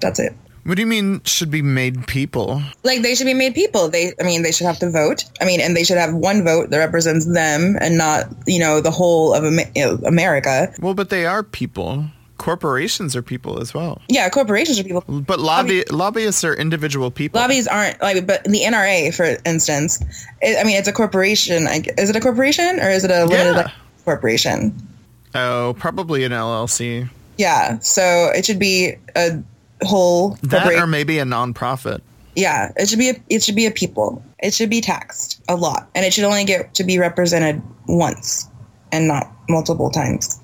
That's it. What do you mean should be made people? Like they should be made people. They, I mean, they should have to vote. I mean, and they should have one vote that represents them and not, you know, the whole of Ama- you know, America. Well, but they are people. Corporations are people as well. Yeah, corporations are people. But lobby lobbyists are individual people. Lobbies aren't like, but the NRA, for instance, it, I mean, it's a corporation. I- Is it a corporation or is it a limited Yeah. liability corporation? oh, probably an LLC. Yeah, so it should be a whole That or maybe a nonprofit. yeah, it should be a, it should be a people. It should be taxed a lot, and it should only get to be represented once and not multiple times.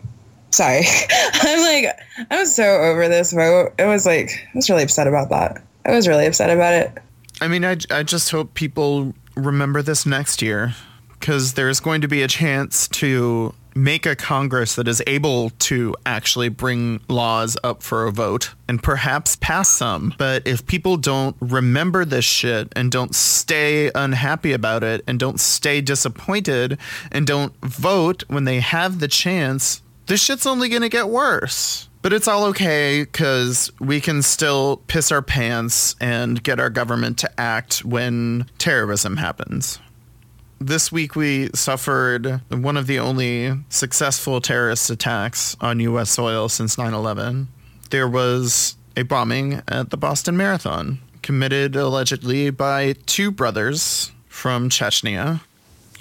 Sorry, I'm like I'm so over this vote. It was like I was really upset about that. I was really upset about it. I mean, I, I just hope people remember this next year because there's going to be a chance to make a Congress that is able to actually bring laws up for a vote and perhaps pass some. But if people don't remember this shit and don't stay unhappy about it and don't stay disappointed and don't vote when they have the chance, this shit's only going to get worse. But it's all okay because we can still piss our pants and get our government to act when terrorism happens. This week we suffered one of the only successful terrorist attacks on U.S. soil since 9 11. There was a bombing at the Boston Marathon, committed allegedly by two brothers from Chechnya.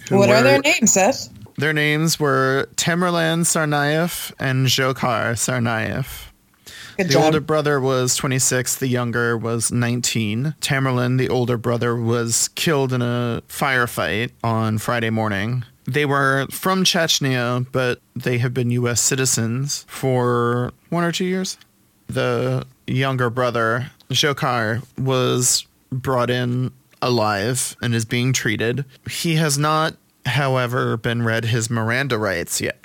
who What are their names, Seth? Their names were Tamerlan Tsarnaev and Dzhokhar Tsarnaev. Good The job. older brother was 26, the younger was 19. Tamerlan, the older brother, was killed in a firefight on Friday morning. They were from Chechnya, but they have been U.S. citizens for one or two years. The younger brother, Dzhokhar, was brought in alive and is being treated. He has not, however, been read his Miranda rights yet.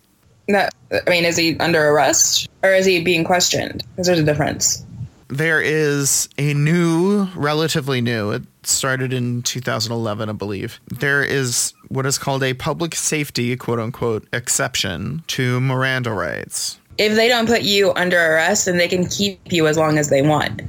That, I mean, is he under arrest or is he being questioned? Because there's a difference. There is a new, relatively new, it started in 2011, I believe. There is what is called a public safety, quote unquote, exception to Miranda rights. If they don't put you under arrest, then they can keep you as long as they want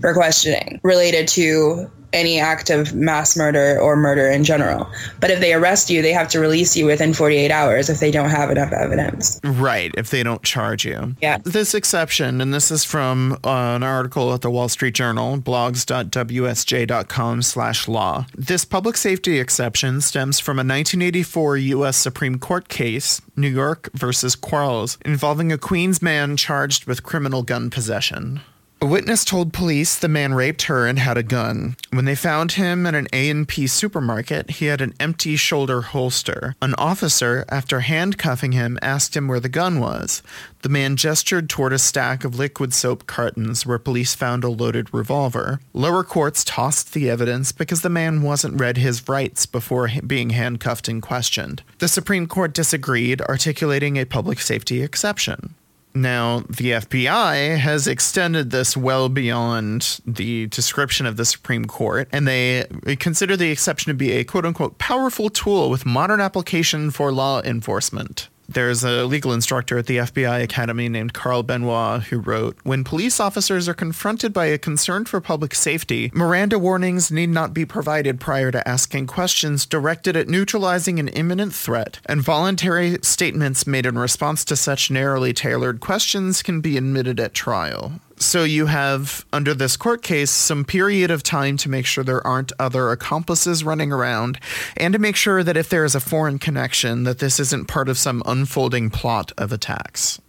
for questioning related to any act of mass murder or murder in general. But if they arrest you, they have to release you within 48 hours if they don't have enough evidence. Right, if they don't charge you. Yeah. This exception, and this is from uh, an article at the Wall Street Journal, blogs.wsj.com slash law. This public safety exception stems from a 1984 U.S. Supreme Court case, New York versus Quarles, involving a Queens man charged with criminal gun possession. A witness told police the man raped her and had a gun. When they found him at an A&P supermarket, he had an empty shoulder holster. An officer, after handcuffing him, asked him where the gun was. The man gestured toward a stack of liquid soap cartons where police found a loaded revolver. Lower courts tossed the evidence because the man wasn't read his rights before being handcuffed and questioned. The Supreme Court disagreed, articulating a public safety exception. Now, the FBI has extended this well beyond the description of the Supreme Court, and they consider the exception to be a quote unquote powerful tool with modern application for law enforcement. There's a legal instructor at the FBI Academy named Carl Benoit who wrote When police officers are confronted by a concern for public safety, Miranda warnings need not be provided prior to asking questions directed at neutralizing an imminent threat, and voluntary statements made in response to such narrowly tailored questions can be admitted at trial. So you have, under this court case, some period of time to make sure there aren't other accomplices running around, and to make sure that if there is a foreign connection, that this isn't part of some unfolding plot of attacks.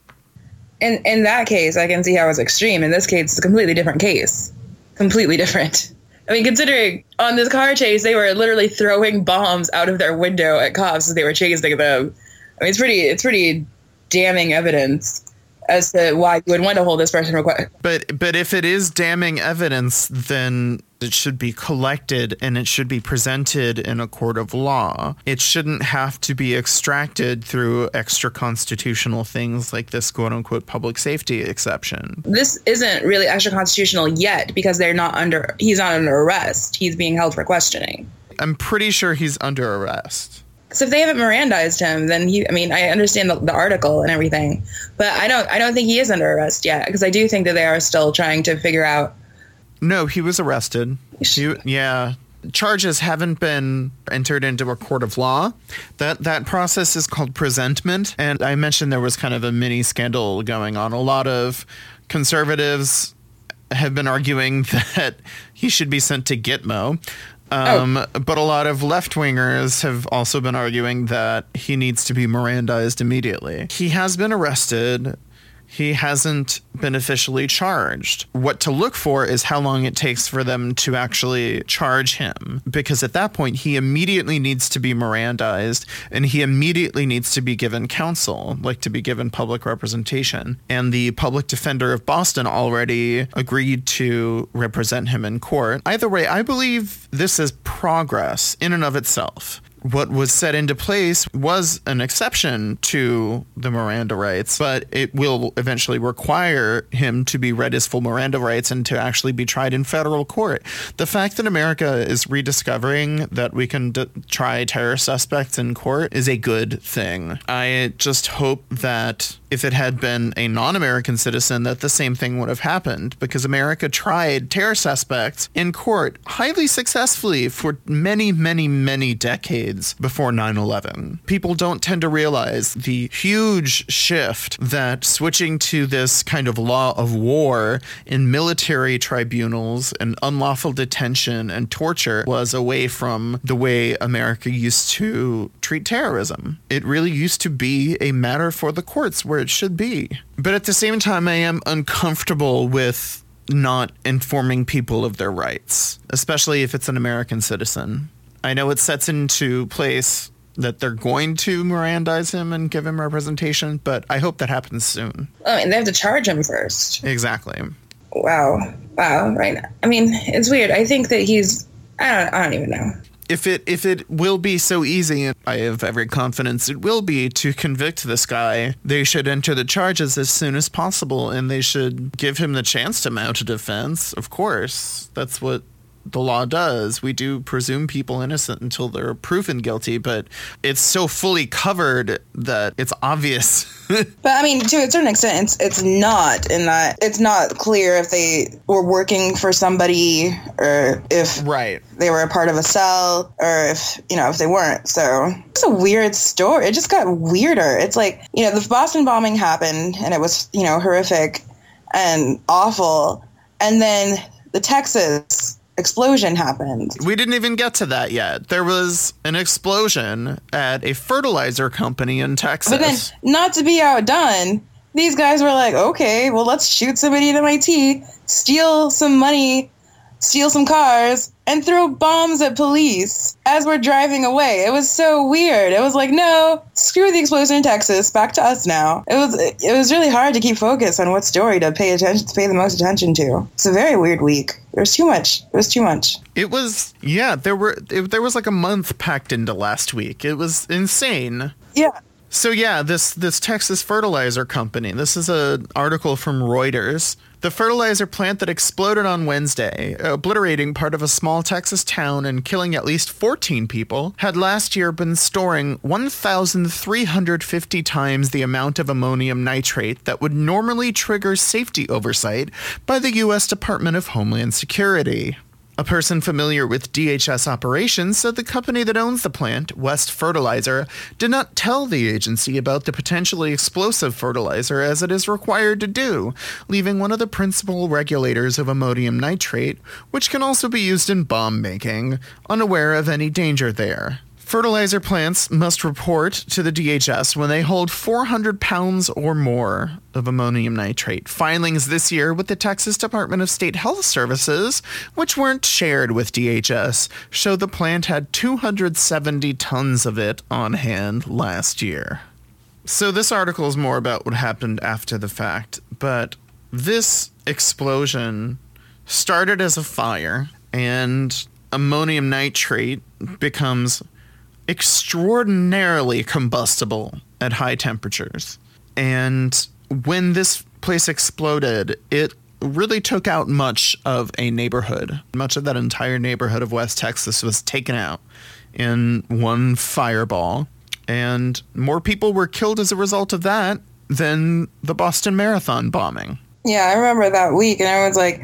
In in that case, I can see how it's extreme. In this case, it's a completely different case. Completely different. I mean, considering on this car chase, they were literally throwing bombs out of their window at cops as they were chasing them. I mean, it's pretty it's pretty damning evidence as to why you would want to hold this person request. But but if it is damning evidence, then it should be collected and it should be presented in a court of law. It shouldn't have to be extracted through extra constitutional things like this quote unquote public safety exception. This isn't really extra constitutional yet because they're not under he's not under arrest. He's being held for questioning. I'm pretty sure he's under arrest. So if they haven't Mirandized him, then he. I mean, I understand the, the article and everything, but I don't. I don't think he is under arrest yet because I do think that they are still trying to figure out. No, he was arrested. He, yeah, charges haven't been entered into a court of law. That that process is called presentment. And I mentioned there was kind of a mini scandal going on. A lot of conservatives have been arguing that he should be sent to Gitmo. Um, oh. But a lot of left wingers have also been arguing that he needs to be Mirandized immediately. He has been arrested he hasn't been officially charged. What to look for is how long it takes for them to actually charge him, because at that point, he immediately needs to be Mirandized and he immediately needs to be given counsel, like to be given public representation. And the public defender of Boston already agreed to represent him in court. Either way, I believe this is progress in and of itself what was set into place was an exception to the Miranda rights, but it will eventually require him to be read his full Miranda rights and to actually be tried in federal court. The fact that America is rediscovering that we can d- try terror suspects in court is a good thing. I just hope that if it had been a non American citizen, that the same thing would have happened because America tried terror suspects in court highly successfully for many, many, many decades before 9 11. People don't tend to realize the huge shift that switching to this kind of law of war in military tribunals and unlawful detention and torture was away from the way America used to treat terrorism. It really used to be a matter for the courts where it should be. But at the same time, I am uncomfortable with not informing people of their rights, especially if it's an American citizen. I know it sets into place that they're going to Mirandize him and give him representation, but I hope that happens soon. Oh, and they have to charge him first. Exactly. Wow. Wow. Right. I mean, it's weird. I think that he's. I don't. I don't even know if it if it will be so easy, and I have every confidence it will be to convict this guy, they should enter the charges as soon as possible, and they should give him the chance to mount a defense. Of course, that's what the law does. We do presume people innocent until they're proven guilty, but it's so fully covered that it's obvious. but I mean, to a certain extent, it's it's not in that it's not clear if they were working for somebody or if right they were a part of a cell or if you know if they weren't. So it's a weird story. It just got weirder. It's like you know the Boston bombing happened and it was you know horrific and awful, and then the Texas explosion happened. We didn't even get to that yet. There was an explosion at a fertilizer company in Texas. But then, not to be outdone, these guys were like, okay, well, let's shoot somebody at MIT, steal some money, steal some cars, and throw bombs at police as we're driving away. It was so weird. It was like, no, screw the explosion in Texas. Back to us now. It was it was really hard to keep focus on what story to pay attention to pay the most attention to. It's a very weird week. There was too much. It was too much. It was yeah. There were it, there was like a month packed into last week. It was insane. Yeah. So yeah, this this Texas fertilizer company. This is an article from Reuters. The fertilizer plant that exploded on Wednesday, obliterating part of a small Texas town and killing at least 14 people, had last year been storing 1,350 times the amount of ammonium nitrate that would normally trigger safety oversight by the U.S. Department of Homeland Security. A person familiar with DHS operations said the company that owns the plant, West Fertilizer, did not tell the agency about the potentially explosive fertilizer as it is required to do, leaving one of the principal regulators of ammonium nitrate, which can also be used in bomb making, unaware of any danger there. Fertilizer plants must report to the DHS when they hold 400 pounds or more of ammonium nitrate. Filings this year with the Texas Department of State Health Services, which weren't shared with DHS, show the plant had 270 tons of it on hand last year. So this article is more about what happened after the fact, but this explosion started as a fire and ammonium nitrate becomes extraordinarily combustible at high temperatures. And when this place exploded, it really took out much of a neighborhood. Much of that entire neighborhood of West Texas was taken out in one fireball. And more people were killed as a result of that than the Boston Marathon bombing. Yeah, I remember that week, and everyone's like,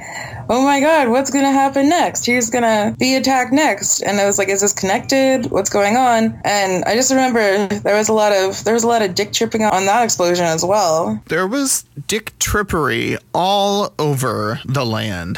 "Oh my God, what's gonna happen next? Who's gonna be attacked next?" And I was like, "Is this connected? What's going on?" And I just remember there was a lot of there was a lot of dick tripping on that explosion as well. There was dick trippery all over the land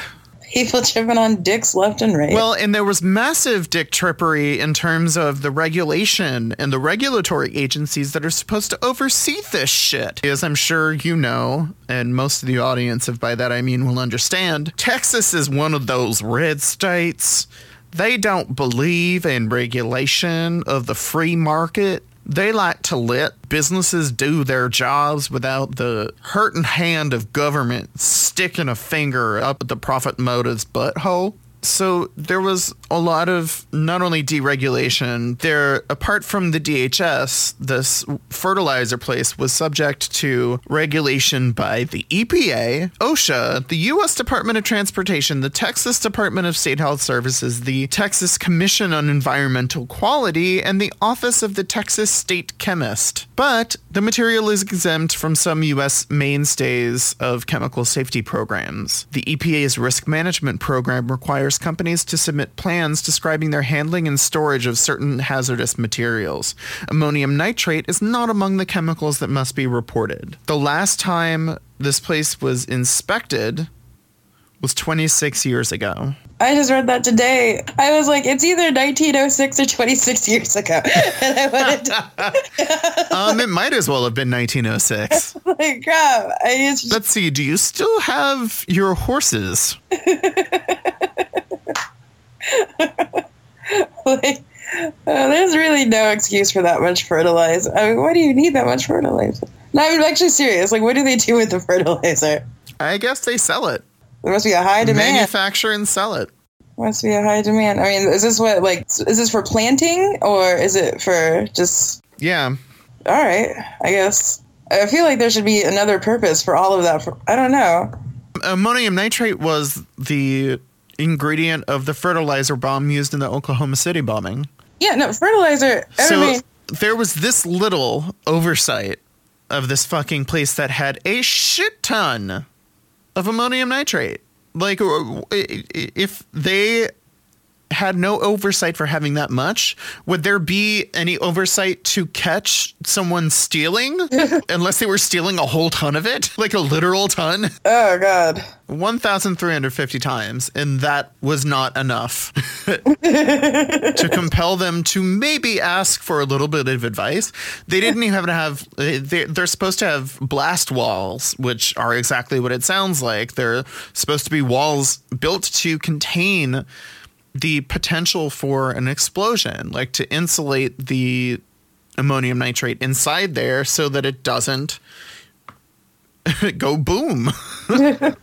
people tripping on dicks left and right. Well, and there was massive dick trippery in terms of the regulation and the regulatory agencies that are supposed to oversee this shit. As I'm sure you know, and most of the audience, if by that I mean will understand, Texas is one of those red states. They don't believe in regulation of the free market they like to let businesses do their jobs without the hurting hand of government sticking a finger up at the profit motive's butthole so there was a lot of not only deregulation there apart from the DHS this fertilizer place was subject to regulation by the EPA OSHA the US Department of Transportation the Texas Department of State Health Services the Texas Commission on Environmental Quality and the Office of the Texas State Chemist. But the material is exempt from some US mainstays of chemical safety programs the EPA's risk management program requires companies to submit plans describing their handling and storage of certain hazardous materials. Ammonium nitrate is not among the chemicals that must be reported. The last time this place was inspected was 26 years ago. I just read that today. I was like, it's either 1906 or 26 years ago. And I wanted to. um, it might as well have been 1906. like, crap. I just... Let's see. Do you still have your horses? like, uh, there's really no excuse for that much fertilizer. I mean, why do you need that much fertilizer? No, I'm actually serious. Like, what do they do with the fertilizer? I guess they sell it. There must be a high demand. Manufacture and sell it. Must be a high demand. I mean, is this what like is this for planting or is it for just? Yeah. All right, I guess. I feel like there should be another purpose for all of that. For, I don't know. Ammonium nitrate was the ingredient of the fertilizer bomb used in the Oklahoma City bombing. Yeah, no, fertilizer. So mean, there was this little oversight of this fucking place that had a shit ton of ammonium nitrate. Like, uh, if they had no oversight for having that much, would there be any oversight to catch someone stealing unless they were stealing a whole ton of it? Like a literal ton? Oh god. 1,350 times, and that was not enough to compel them to maybe ask for a little bit of advice. They didn't even have to have, they, they're supposed to have blast walls, which are exactly what it sounds like. They're supposed to be walls built to contain the potential for an explosion, like to insulate the ammonium nitrate inside there so that it doesn't go boom.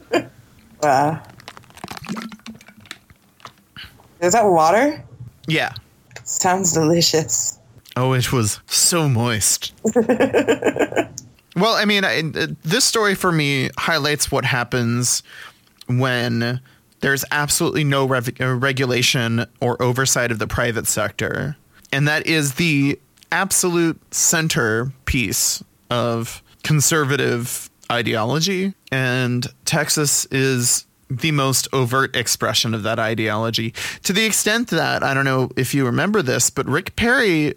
Uh, is that water? yeah. Sounds delicious. Oh, it was so moist. well, I mean, I, this story for me highlights what happens when there's absolutely no rev- uh, regulation or oversight of the private sector. And that is the absolute centerpiece of conservative ideology. And Texas is the most overt expression of that ideology to the extent that I don't know if you remember this, but Rick Perry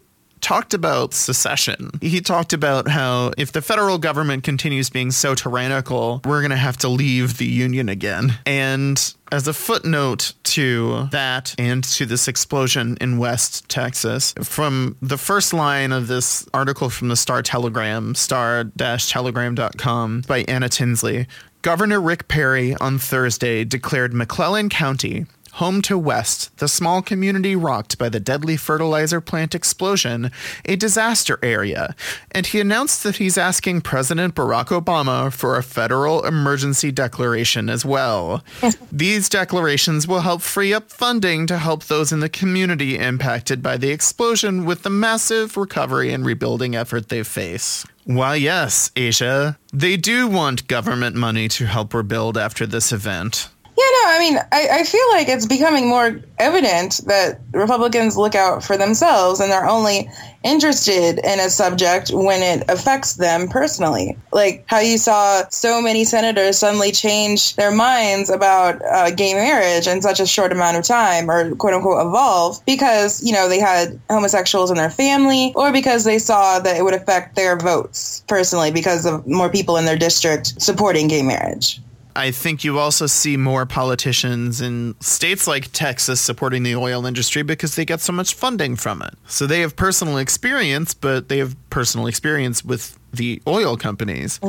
talked about secession. He talked about how if the federal government continues being so tyrannical, we're going to have to leave the union again. And as a footnote to that and to this explosion in West Texas, from the first line of this article from the Star Telegram, star-telegram.com by Anna Tinsley, Governor Rick Perry on Thursday declared McLennan County home to West, the small community rocked by the deadly fertilizer plant explosion, a disaster area, and he announced that he's asking President Barack Obama for a federal emergency declaration as well. These declarations will help free up funding to help those in the community impacted by the explosion with the massive recovery and rebuilding effort they face. Why, yes, Asia, they do want government money to help rebuild after this event. Yeah, no, I mean, I, I feel like it's becoming more evident that Republicans look out for themselves and they're only interested in a subject when it affects them personally. Like how you saw so many senators suddenly change their minds about uh, gay marriage in such a short amount of time, or quote unquote evolve, because, you know, they had homosexuals in their family or because they saw that it would affect their votes personally because of more people in their district supporting gay marriage. I think you also see more politicians in states like Texas supporting the oil industry because they get so much funding from it. So they have personal experience, but they have personal experience with the oil companies.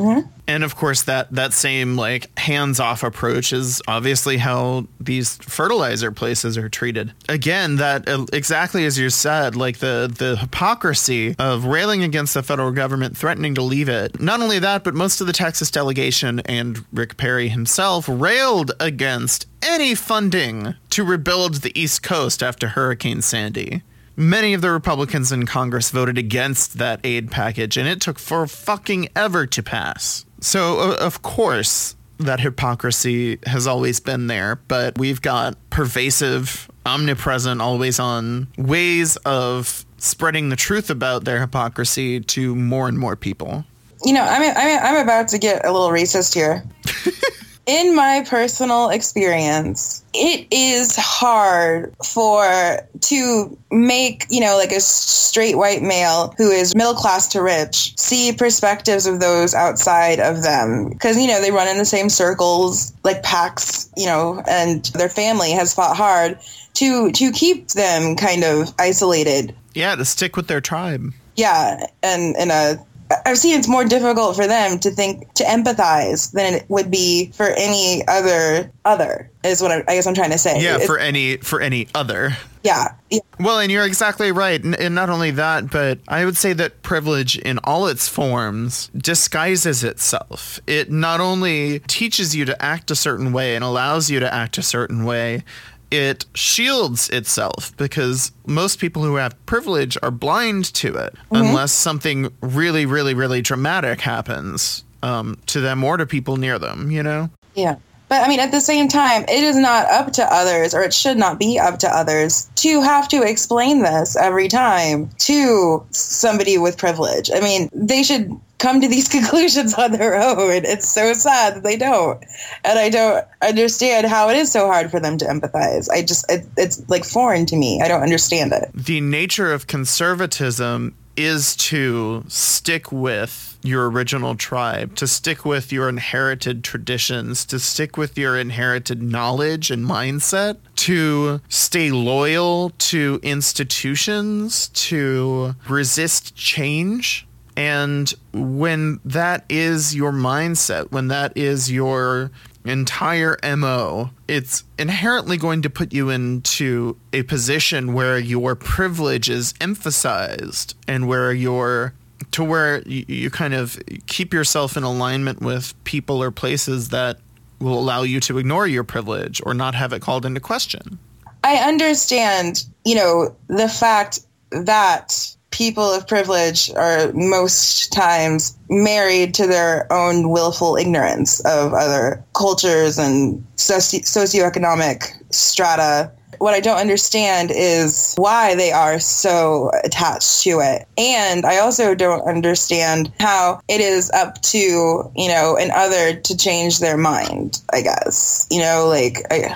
And of course that that same like hands-off approach is obviously how these fertilizer places are treated. Again, that uh, exactly as you said, like the the hypocrisy of railing against the federal government threatening to leave it. Not only that, but most of the Texas delegation and Rick Perry himself railed against any funding to rebuild the East Coast after Hurricane Sandy. Many of the Republicans in Congress voted against that aid package, and it took for fucking ever to pass. So, of course, that hypocrisy has always been there, but we've got pervasive, omnipresent, always on ways of spreading the truth about their hypocrisy to more and more people. You know, I'm, I'm, I'm about to get a little racist here. In my personal experience, it is hard for to make, you know, like a straight white male who is middle class to rich see perspectives of those outside of them. Because, you know, they run in the same circles, like packs, you know, and their family has fought hard to to keep them kind of isolated Yeah, to stick with their tribe. yeah and in a i've seen it's more difficult for them to think to empathize than it would be for any other other is what I, I guess i'm trying to say Yeah, It- for any for any other. yeah yeah Well, and you're exactly right. N- And not only that, but I would say that privilege in all its forms disguises itself. It not only teaches you to act a certain way and allows you to act a certain way, it shields itself because most people who have privilege are blind to it unless something really, really, really dramatic happens um, to them or to people near them, you know? yeah but i mean at the same time it is not up to others or it should not be up to others to have to explain this every time to somebody with privilege i mean they should come to these conclusions on their own. It's so sad that they don't. And I don't understand how it is so hard for them to empathize. I just, it, it's like foreign to me. I don't understand it. The nature of conservatism is to stick with your original tribe, to stick with your inherited traditions, to stick with your inherited knowledge and mindset, to stay loyal to institutions, to resist change. And when that is your mindset, when that is your entire MO, it's inherently going to put you into a position where your privilege is emphasized and where your to where you, you kind of keep yourself in alignment with people or places that will allow you to ignore your privilege or not have it called into question. I understand, you know, the fact that people of privilege are most times married to their own willful ignorance of other cultures and soci- socioeconomic strata. What I don't understand is why they are so attached to it. And I also don't understand how it is up to, you know, an other to change their mind, I guess. You know, like, I,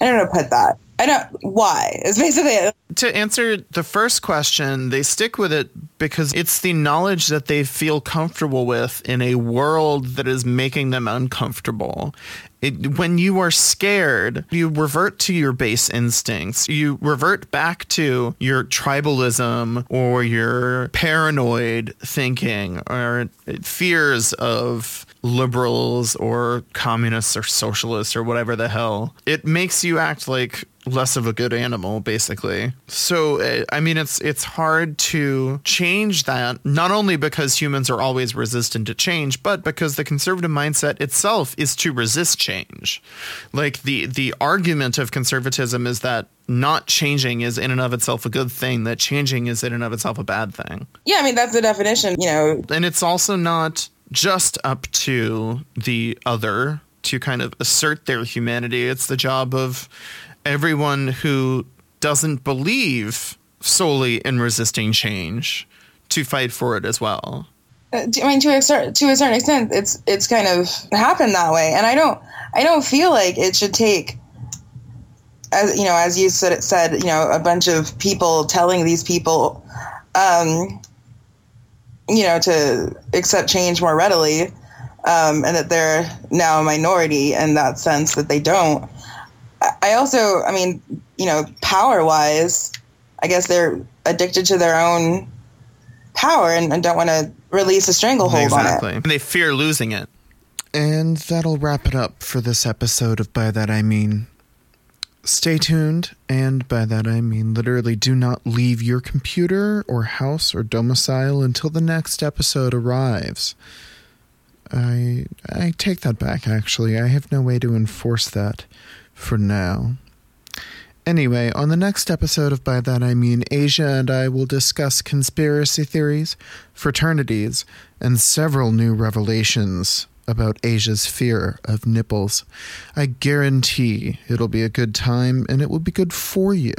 I don't know put that. I don't why. It's basically it. To answer the first question, they stick with it because it's the knowledge that they feel comfortable with in a world that is making them uncomfortable. It, when you are scared, you revert to your base instincts. You revert back to your tribalism or your paranoid thinking or fears of liberals or communists or socialists or whatever the hell. It makes you act like less of a good animal basically. So uh, i mean it's it's hard to change that not only because humans are always resistant to change but because the conservative mindset itself is to resist change. Like the the argument of conservatism is that not changing is in and of itself a good thing that changing is in and of itself a bad thing. Yeah i mean that's the definition you know. And it's also not just up to the other to kind of assert their humanity it's the job of everyone who doesn't believe solely in resisting change to fight for it as well. Uh, I mean, to a certain to a certain extent, it's it's kind of happened that way, and I don't I don't feel like it should take, as you know, as you said, said you know, a bunch of people telling these people, um, you know, to accept change more readily, um, and that they're now a minority in that sense that they don't. I also, I mean, you know, power wise, I guess they're addicted to their own power and, and don't want to release a stranglehold exactly. on it. And they fear losing it. And that'll wrap it up for this episode of By That I Mean. Stay tuned, and by that I mean literally do not leave your computer or house or domicile until the next episode arrives. I I take that back actually. I have no way to enforce that for now. Anyway, on the next episode of By That I Mean, Asia and I will discuss conspiracy theories, fraternities, and several new revelations about Asia's fear of nipples. I guarantee it'll be a good time and it will be good for you.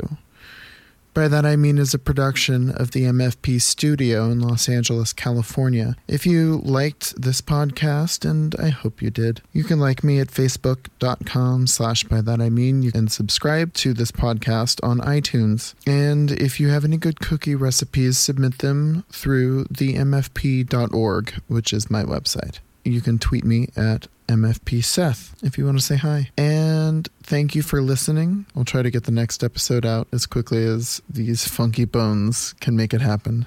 By that I mean is a production of the MFP studio in Los Angeles, California. If you liked this podcast, and I hope you did, you can like me at facebook.com slash by that I mean. You can subscribe to this podcast on iTunes. And if you have any good cookie recipes, submit them through the mfp.org, which is my website. You can tweet me at MFP Seth if you want to say hi. And thank you for listening. I'll try to get the next episode out as quickly as these funky bones can make it happen.